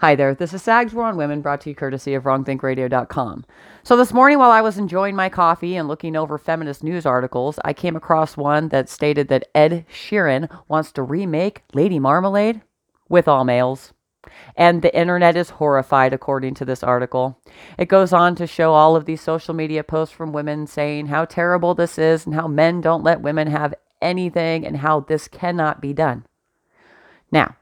Hi there, this is Sags War on Women brought to you courtesy of WrongThinkRadio.com. So, this morning while I was enjoying my coffee and looking over feminist news articles, I came across one that stated that Ed Sheeran wants to remake Lady Marmalade with all males. And the internet is horrified, according to this article. It goes on to show all of these social media posts from women saying how terrible this is and how men don't let women have anything and how this cannot be done. Now,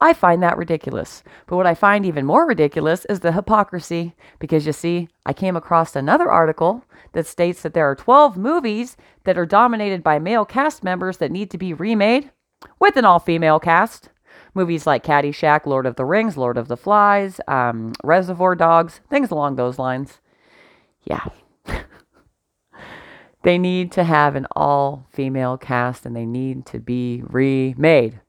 I find that ridiculous. But what I find even more ridiculous is the hypocrisy. Because you see, I came across another article that states that there are 12 movies that are dominated by male cast members that need to be remade with an all female cast. Movies like Caddyshack, Lord of the Rings, Lord of the Flies, um, Reservoir Dogs, things along those lines. Yeah. they need to have an all female cast and they need to be remade.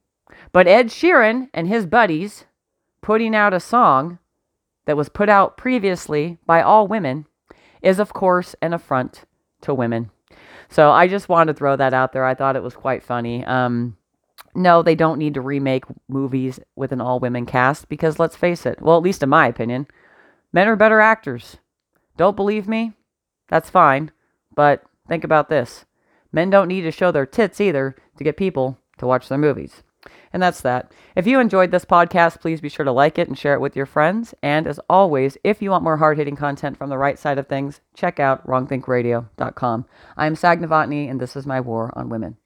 But Ed Sheeran and his buddies putting out a song that was put out previously by all women is, of course, an affront to women. So I just wanted to throw that out there. I thought it was quite funny. Um, no, they don't need to remake movies with an all women cast because let's face it, well, at least in my opinion, men are better actors. Don't believe me? That's fine. But think about this men don't need to show their tits either to get people to watch their movies. And that's that. If you enjoyed this podcast, please be sure to like it and share it with your friends. And as always, if you want more hard hitting content from the right side of things, check out wrongthinkradio.com. I'm Sag Novotny, and this is my war on women.